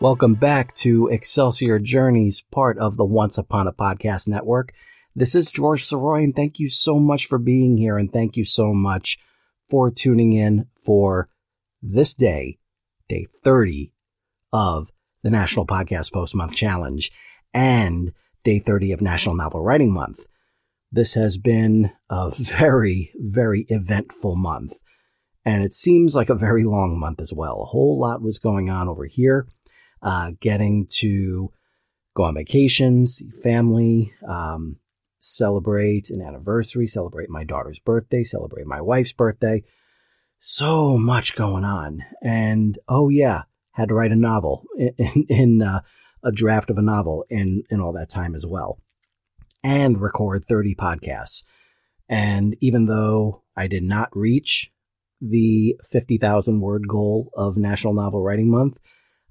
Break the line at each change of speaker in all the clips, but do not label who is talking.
Welcome back to Excelsior Journeys, part of the Once Upon a Podcast Network. This is George Sirois, and thank you so much for being here, and thank you so much for tuning in for this day, day 30 of the National Podcast Post Month Challenge and day 30 of National Novel Writing Month. This has been a very, very eventful month, and it seems like a very long month as well. A whole lot was going on over here uh, getting to go on vacations, family, um, celebrate an anniversary, celebrate my daughter's birthday, celebrate my wife's birthday. So much going on. And oh, yeah, had to write a novel in, in, uh, a draft of a novel in, in all that time as well, and record 30 podcasts. And even though I did not reach the 50,000 word goal of National Novel Writing Month,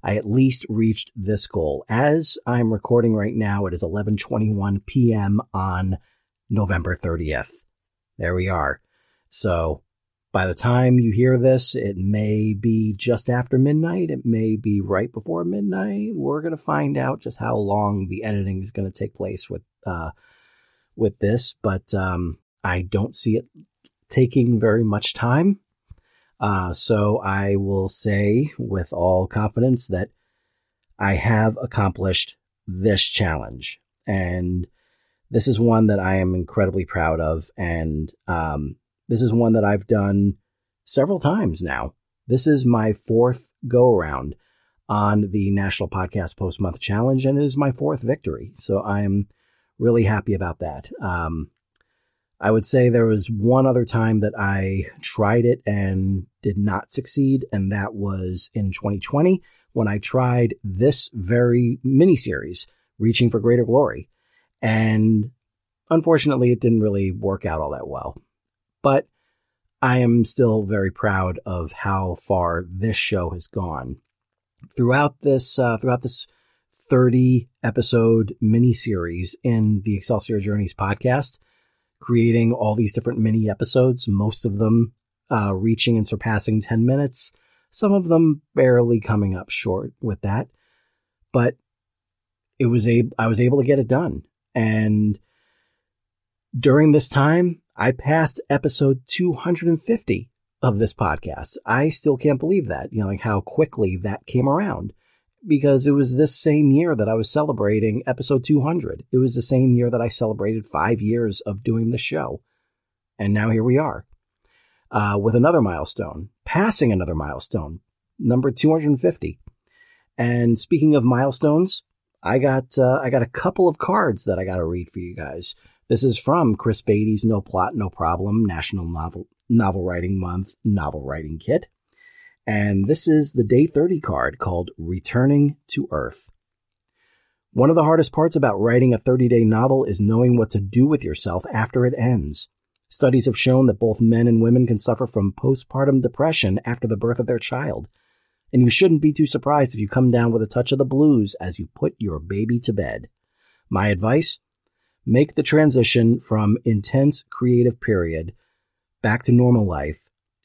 I at least reached this goal. As I'm recording right now, it is 11:21 p.m. on November 30th. There we are. So, by the time you hear this, it may be just after midnight, it may be right before midnight. We're going to find out just how long the editing is going to take place with uh with this, but um I don't see it taking very much time. Uh, so I will say with all confidence that I have accomplished this challenge. And this is one that I am incredibly proud of. And um, this is one that I've done several times now. This is my fourth go around on the National Podcast Post Month Challenge, and it is my fourth victory. So I am really happy about that. Um, I would say there was one other time that I tried it and did not succeed, and that was in 2020 when I tried this very mini series, Reaching for Greater Glory. And unfortunately, it didn't really work out all that well. But I am still very proud of how far this show has gone. Throughout this, uh, throughout this 30 episode mini series in the Excelsior Journeys podcast, creating all these different mini episodes, most of them uh, reaching and surpassing 10 minutes, some of them barely coming up short with that. But it was a I was able to get it done. And during this time, I passed episode 250 of this podcast. I still can't believe that, you know, like how quickly that came around because it was this same year that I was celebrating episode 200. It was the same year that I celebrated five years of doing the show. And now here we are uh, with another milestone, passing another milestone, number 250. And speaking of milestones, I got uh, I got a couple of cards that I got to read for you guys. This is from Chris Baty's No Plot, No Problem National Novel Novel Writing Month Novel Writing Kit. And this is the day 30 card called Returning to Earth. One of the hardest parts about writing a 30 day novel is knowing what to do with yourself after it ends. Studies have shown that both men and women can suffer from postpartum depression after the birth of their child. And you shouldn't be too surprised if you come down with a touch of the blues as you put your baby to bed. My advice? Make the transition from intense creative period back to normal life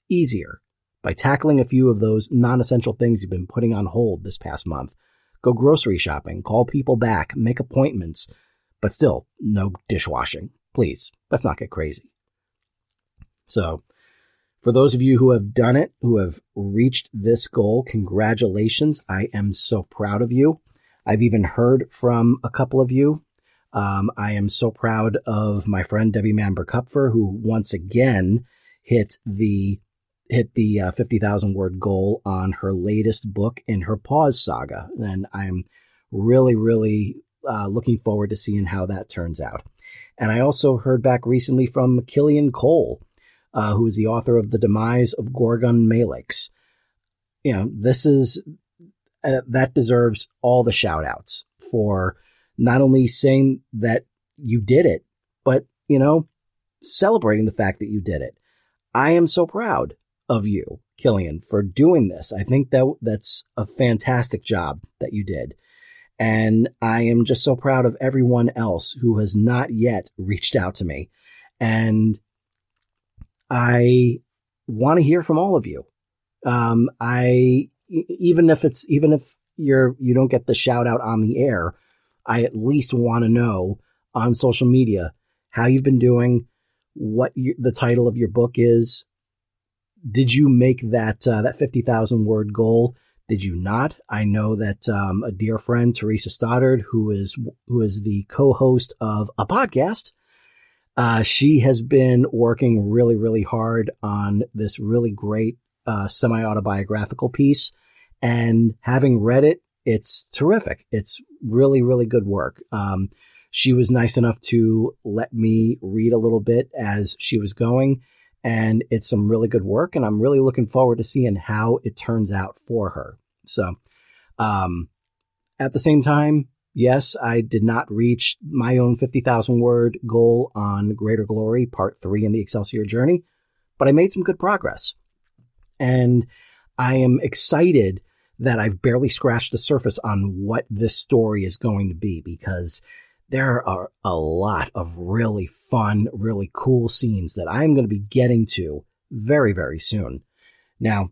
easier by tackling a few of those non essential things you've been putting on hold this past month. Go grocery shopping, call people back, make appointments, but still, no dishwashing. Please, let's not get crazy. So, for those of you who have done it, who have reached this goal, congratulations. I am so proud of you. I've even heard from a couple of you. Um, I am so proud of my friend Debbie Manber Kupfer, who once again hit the hit the uh, 50,000 word goal on her latest book in her PAWS saga. And I'm really, really uh, looking forward to seeing how that turns out. And I also heard back recently from Killian Cole, uh, who is the author of The Demise of Gorgon Malix. You know, this is, uh, that deserves all the shout outs for not only saying that you did it, but, you know, celebrating the fact that you did it. I am so proud of you, Killian, for doing this. I think that that's a fantastic job that you did. And I am just so proud of everyone else who has not yet reached out to me. And I want to hear from all of you. Um, I, even if it's, even if you're, you don't get the shout out on the air, I at least want to know on social media how you've been doing, what you, the title of your book is. Did you make that, uh, that 50,000 word goal? Did you not? I know that um, a dear friend, Teresa Stoddard, who is who is the co-host of a podcast, uh, she has been working really, really hard on this really great uh, semi-autobiographical piece. And having read it, it's terrific. It's really, really good work. Um, she was nice enough to let me read a little bit as she was going and it's some really good work and i'm really looking forward to seeing how it turns out for her so um, at the same time yes i did not reach my own 50000 word goal on greater glory part 3 in the excelsior journey but i made some good progress and i am excited that i've barely scratched the surface on what this story is going to be because there are a lot of really fun, really cool scenes that I'm going to be getting to very, very soon. Now,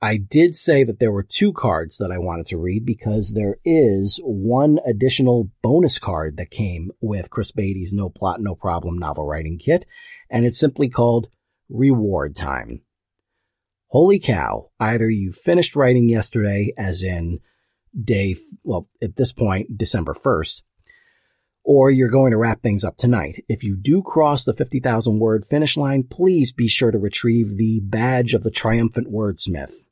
I did say that there were two cards that I wanted to read because there is one additional bonus card that came with Chris Baty's No Plot, No Problem novel writing kit, and it's simply called Reward Time. Holy cow, either you finished writing yesterday, as in day, well, at this point, December 1st, or you're going to wrap things up tonight. If you do cross the 50,000 word finish line, please be sure to retrieve the badge of the triumphant wordsmith.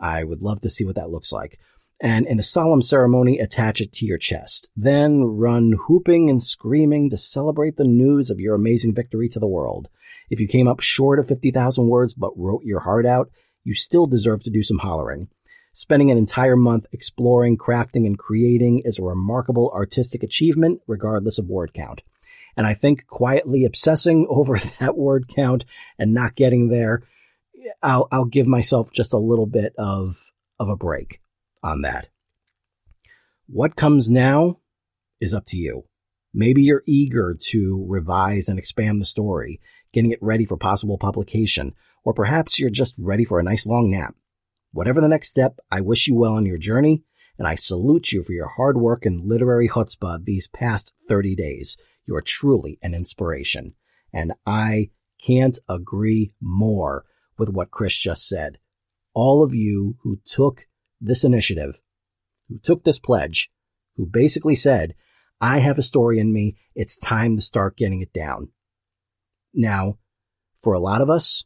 I would love to see what that looks like. And in a solemn ceremony, attach it to your chest. Then run whooping and screaming to celebrate the news of your amazing victory to the world. If you came up short of 50,000 words but wrote your heart out, you still deserve to do some hollering. Spending an entire month exploring, crafting, and creating is a remarkable artistic achievement, regardless of word count. And I think quietly obsessing over that word count and not getting there, I'll, I'll give myself just a little bit of, of a break on that. What comes now is up to you. Maybe you're eager to revise and expand the story, getting it ready for possible publication, or perhaps you're just ready for a nice long nap. Whatever the next step, I wish you well on your journey, and I salute you for your hard work and literary chutzpah these past 30 days. You are truly an inspiration. And I can't agree more with what Chris just said. All of you who took this initiative, who took this pledge, who basically said, I have a story in me. It's time to start getting it down. Now, for a lot of us,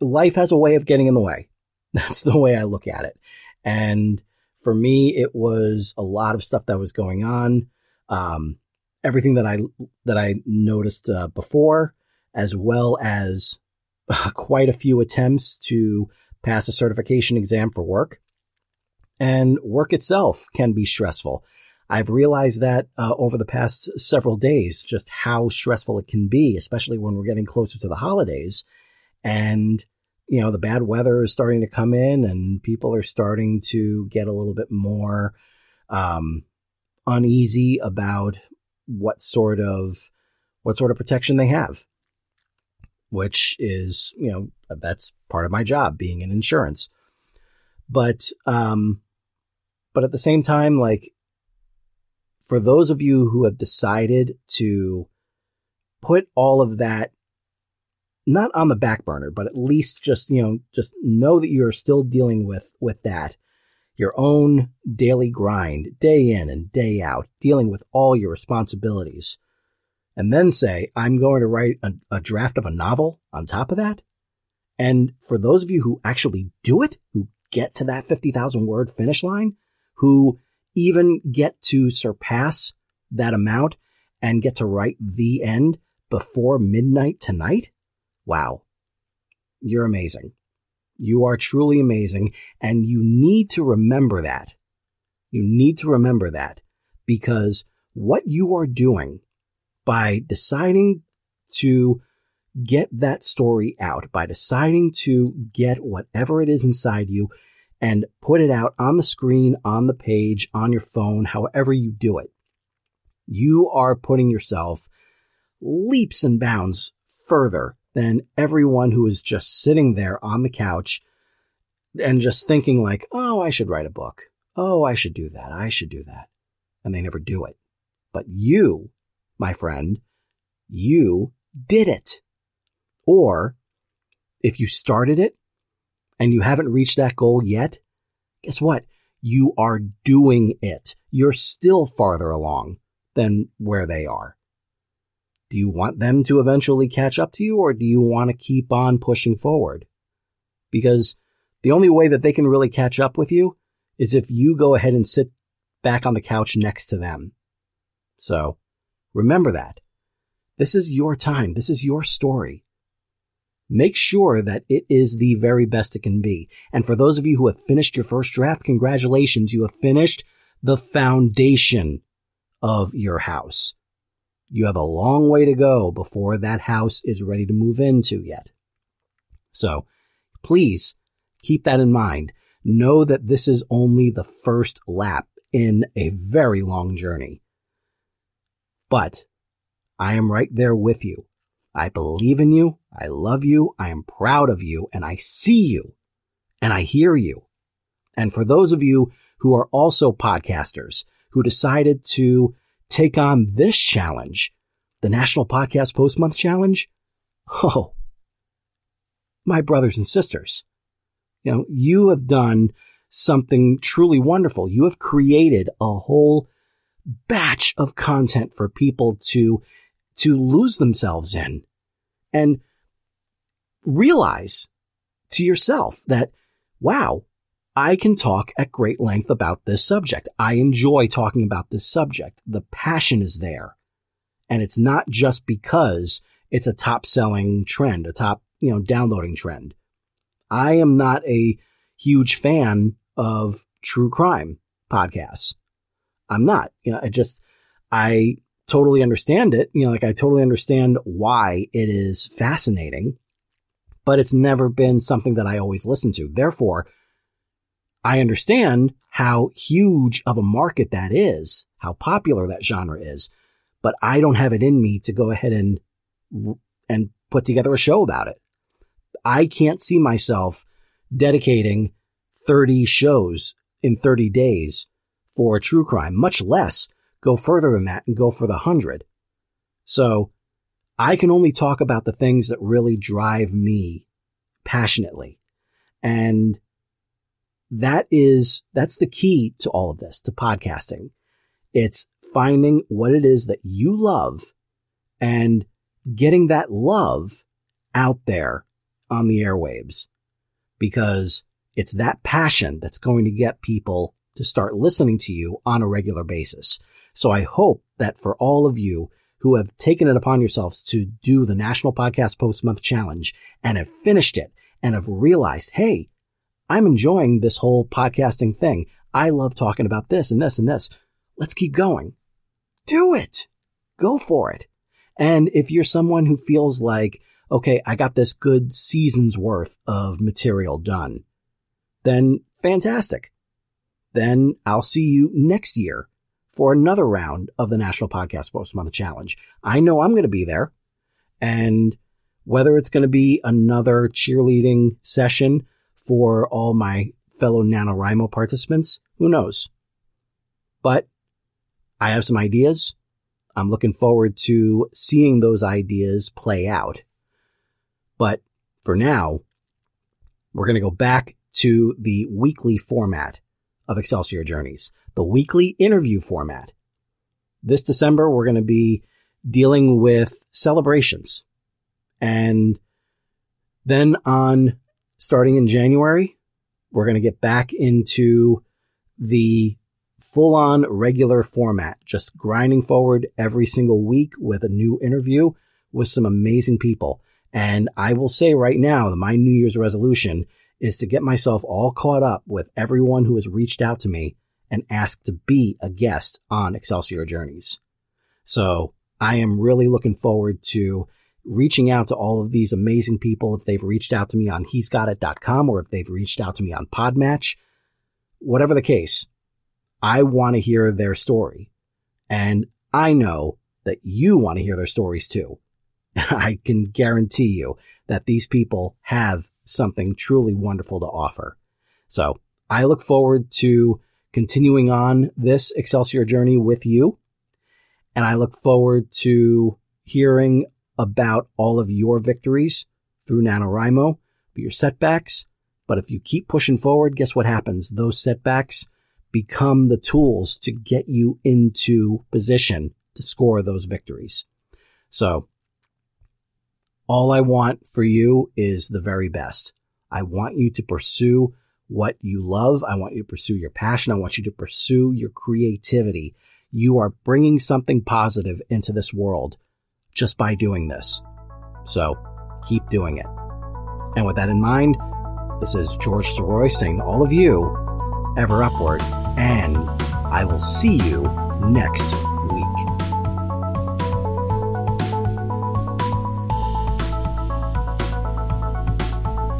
life has a way of getting in the way. That's the way I look at it. And for me, it was a lot of stuff that was going on. Um, everything that I that I noticed uh, before, as well as quite a few attempts to pass a certification exam for work. And work itself can be stressful. I've realized that uh, over the past several days, just how stressful it can be, especially when we're getting closer to the holidays and you know the bad weather is starting to come in and people are starting to get a little bit more um, uneasy about what sort of what sort of protection they have which is you know that's part of my job being in insurance but um but at the same time like for those of you who have decided to put all of that not on the back burner, but at least just, you know, just know that you're still dealing with, with that. Your own daily grind, day in and day out, dealing with all your responsibilities. And then say, I'm going to write a, a draft of a novel on top of that. And for those of you who actually do it, who get to that 50,000 word finish line, who even get to surpass that amount and get to write the end before midnight tonight? Wow. You're amazing. You are truly amazing. And you need to remember that. You need to remember that because what you are doing by deciding to get that story out, by deciding to get whatever it is inside you and put it out on the screen, on the page, on your phone, however you do it, you are putting yourself leaps and bounds further than everyone who is just sitting there on the couch and just thinking like, oh, I should write a book. Oh, I should do that. I should do that. And they never do it. But you, my friend, you did it. Or if you started it and you haven't reached that goal yet, guess what? You are doing it. You're still farther along than where they are. Do you want them to eventually catch up to you or do you want to keep on pushing forward? Because the only way that they can really catch up with you is if you go ahead and sit back on the couch next to them. So remember that. This is your time. This is your story. Make sure that it is the very best it can be. And for those of you who have finished your first draft, congratulations. You have finished the foundation of your house. You have a long way to go before that house is ready to move into yet. So please keep that in mind. Know that this is only the first lap in a very long journey. But I am right there with you. I believe in you. I love you. I am proud of you and I see you and I hear you. And for those of you who are also podcasters who decided to take on this challenge, the National Podcast Post Month Challenge, oh, my brothers and sisters, you know, you have done something truly wonderful. You have created a whole batch of content for people to, to lose themselves in and realize to yourself that, wow, I can talk at great length about this subject. I enjoy talking about this subject. The passion is there. And it's not just because it's a top selling trend, a top, you know, downloading trend. I am not a huge fan of true crime podcasts. I'm not, you know, I just, I totally understand it. You know, like I totally understand why it is fascinating, but it's never been something that I always listen to. Therefore, I understand how huge of a market that is, how popular that genre is, but I don't have it in me to go ahead and, and put together a show about it. I can't see myself dedicating 30 shows in 30 days for a true crime, much less go further than that and go for the hundred. So I can only talk about the things that really drive me passionately. And that is, that's the key to all of this, to podcasting. It's finding what it is that you love and getting that love out there on the airwaves because it's that passion that's going to get people to start listening to you on a regular basis. So I hope that for all of you who have taken it upon yourselves to do the National Podcast Post Month Challenge and have finished it and have realized, hey, I'm enjoying this whole podcasting thing. I love talking about this and this and this. Let's keep going. Do it. Go for it. And if you're someone who feels like, okay, I got this good season's worth of material done, then fantastic. Then I'll see you next year for another round of the National Podcast Post Month Challenge. I know I'm going to be there. And whether it's going to be another cheerleading session for all my fellow NaNoWriMo participants, who knows? But I have some ideas. I'm looking forward to seeing those ideas play out. But for now, we're going to go back to the weekly format of Excelsior Journeys the weekly interview format. This December, we're going to be dealing with celebrations. And then on starting in January, we're going to get back into the full on regular format, just grinding forward every single week with a new interview with some amazing people. And I will say right now my New Year's resolution is to get myself all caught up with everyone who has reached out to me and asked to be a guest on Excelsior Journeys. So I am really looking forward to reaching out to all of these amazing people. If they've reached out to me on he's got it.com or if they've reached out to me on Podmatch, whatever the case, I want to hear their story. And I know that you want to hear their stories too. I can guarantee you that these people have something truly wonderful to offer. So I look forward to continuing on this Excelsior journey with you. And I look forward to hearing about all of your victories through NaNoWriMo, but your setbacks. But if you keep pushing forward, guess what happens? Those setbacks become the tools to get you into position to score those victories. So all I want for you is the very best. I want you to pursue what you love. I want you to pursue your passion. I want you to pursue your creativity. You are bringing something positive into this world just by doing this. So keep doing it. And with that in mind, this is George Sirois saying to all of you, ever upward, and I will see you next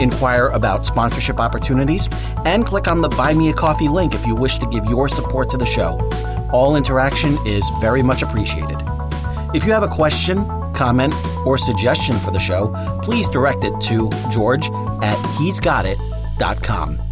inquire about sponsorship opportunities, and click on the Buy Me a Coffee link if you wish to give your support to the show. All interaction is very much appreciated. If you have a question, comment, or suggestion for the show, please direct it to george at he'sgotit.com.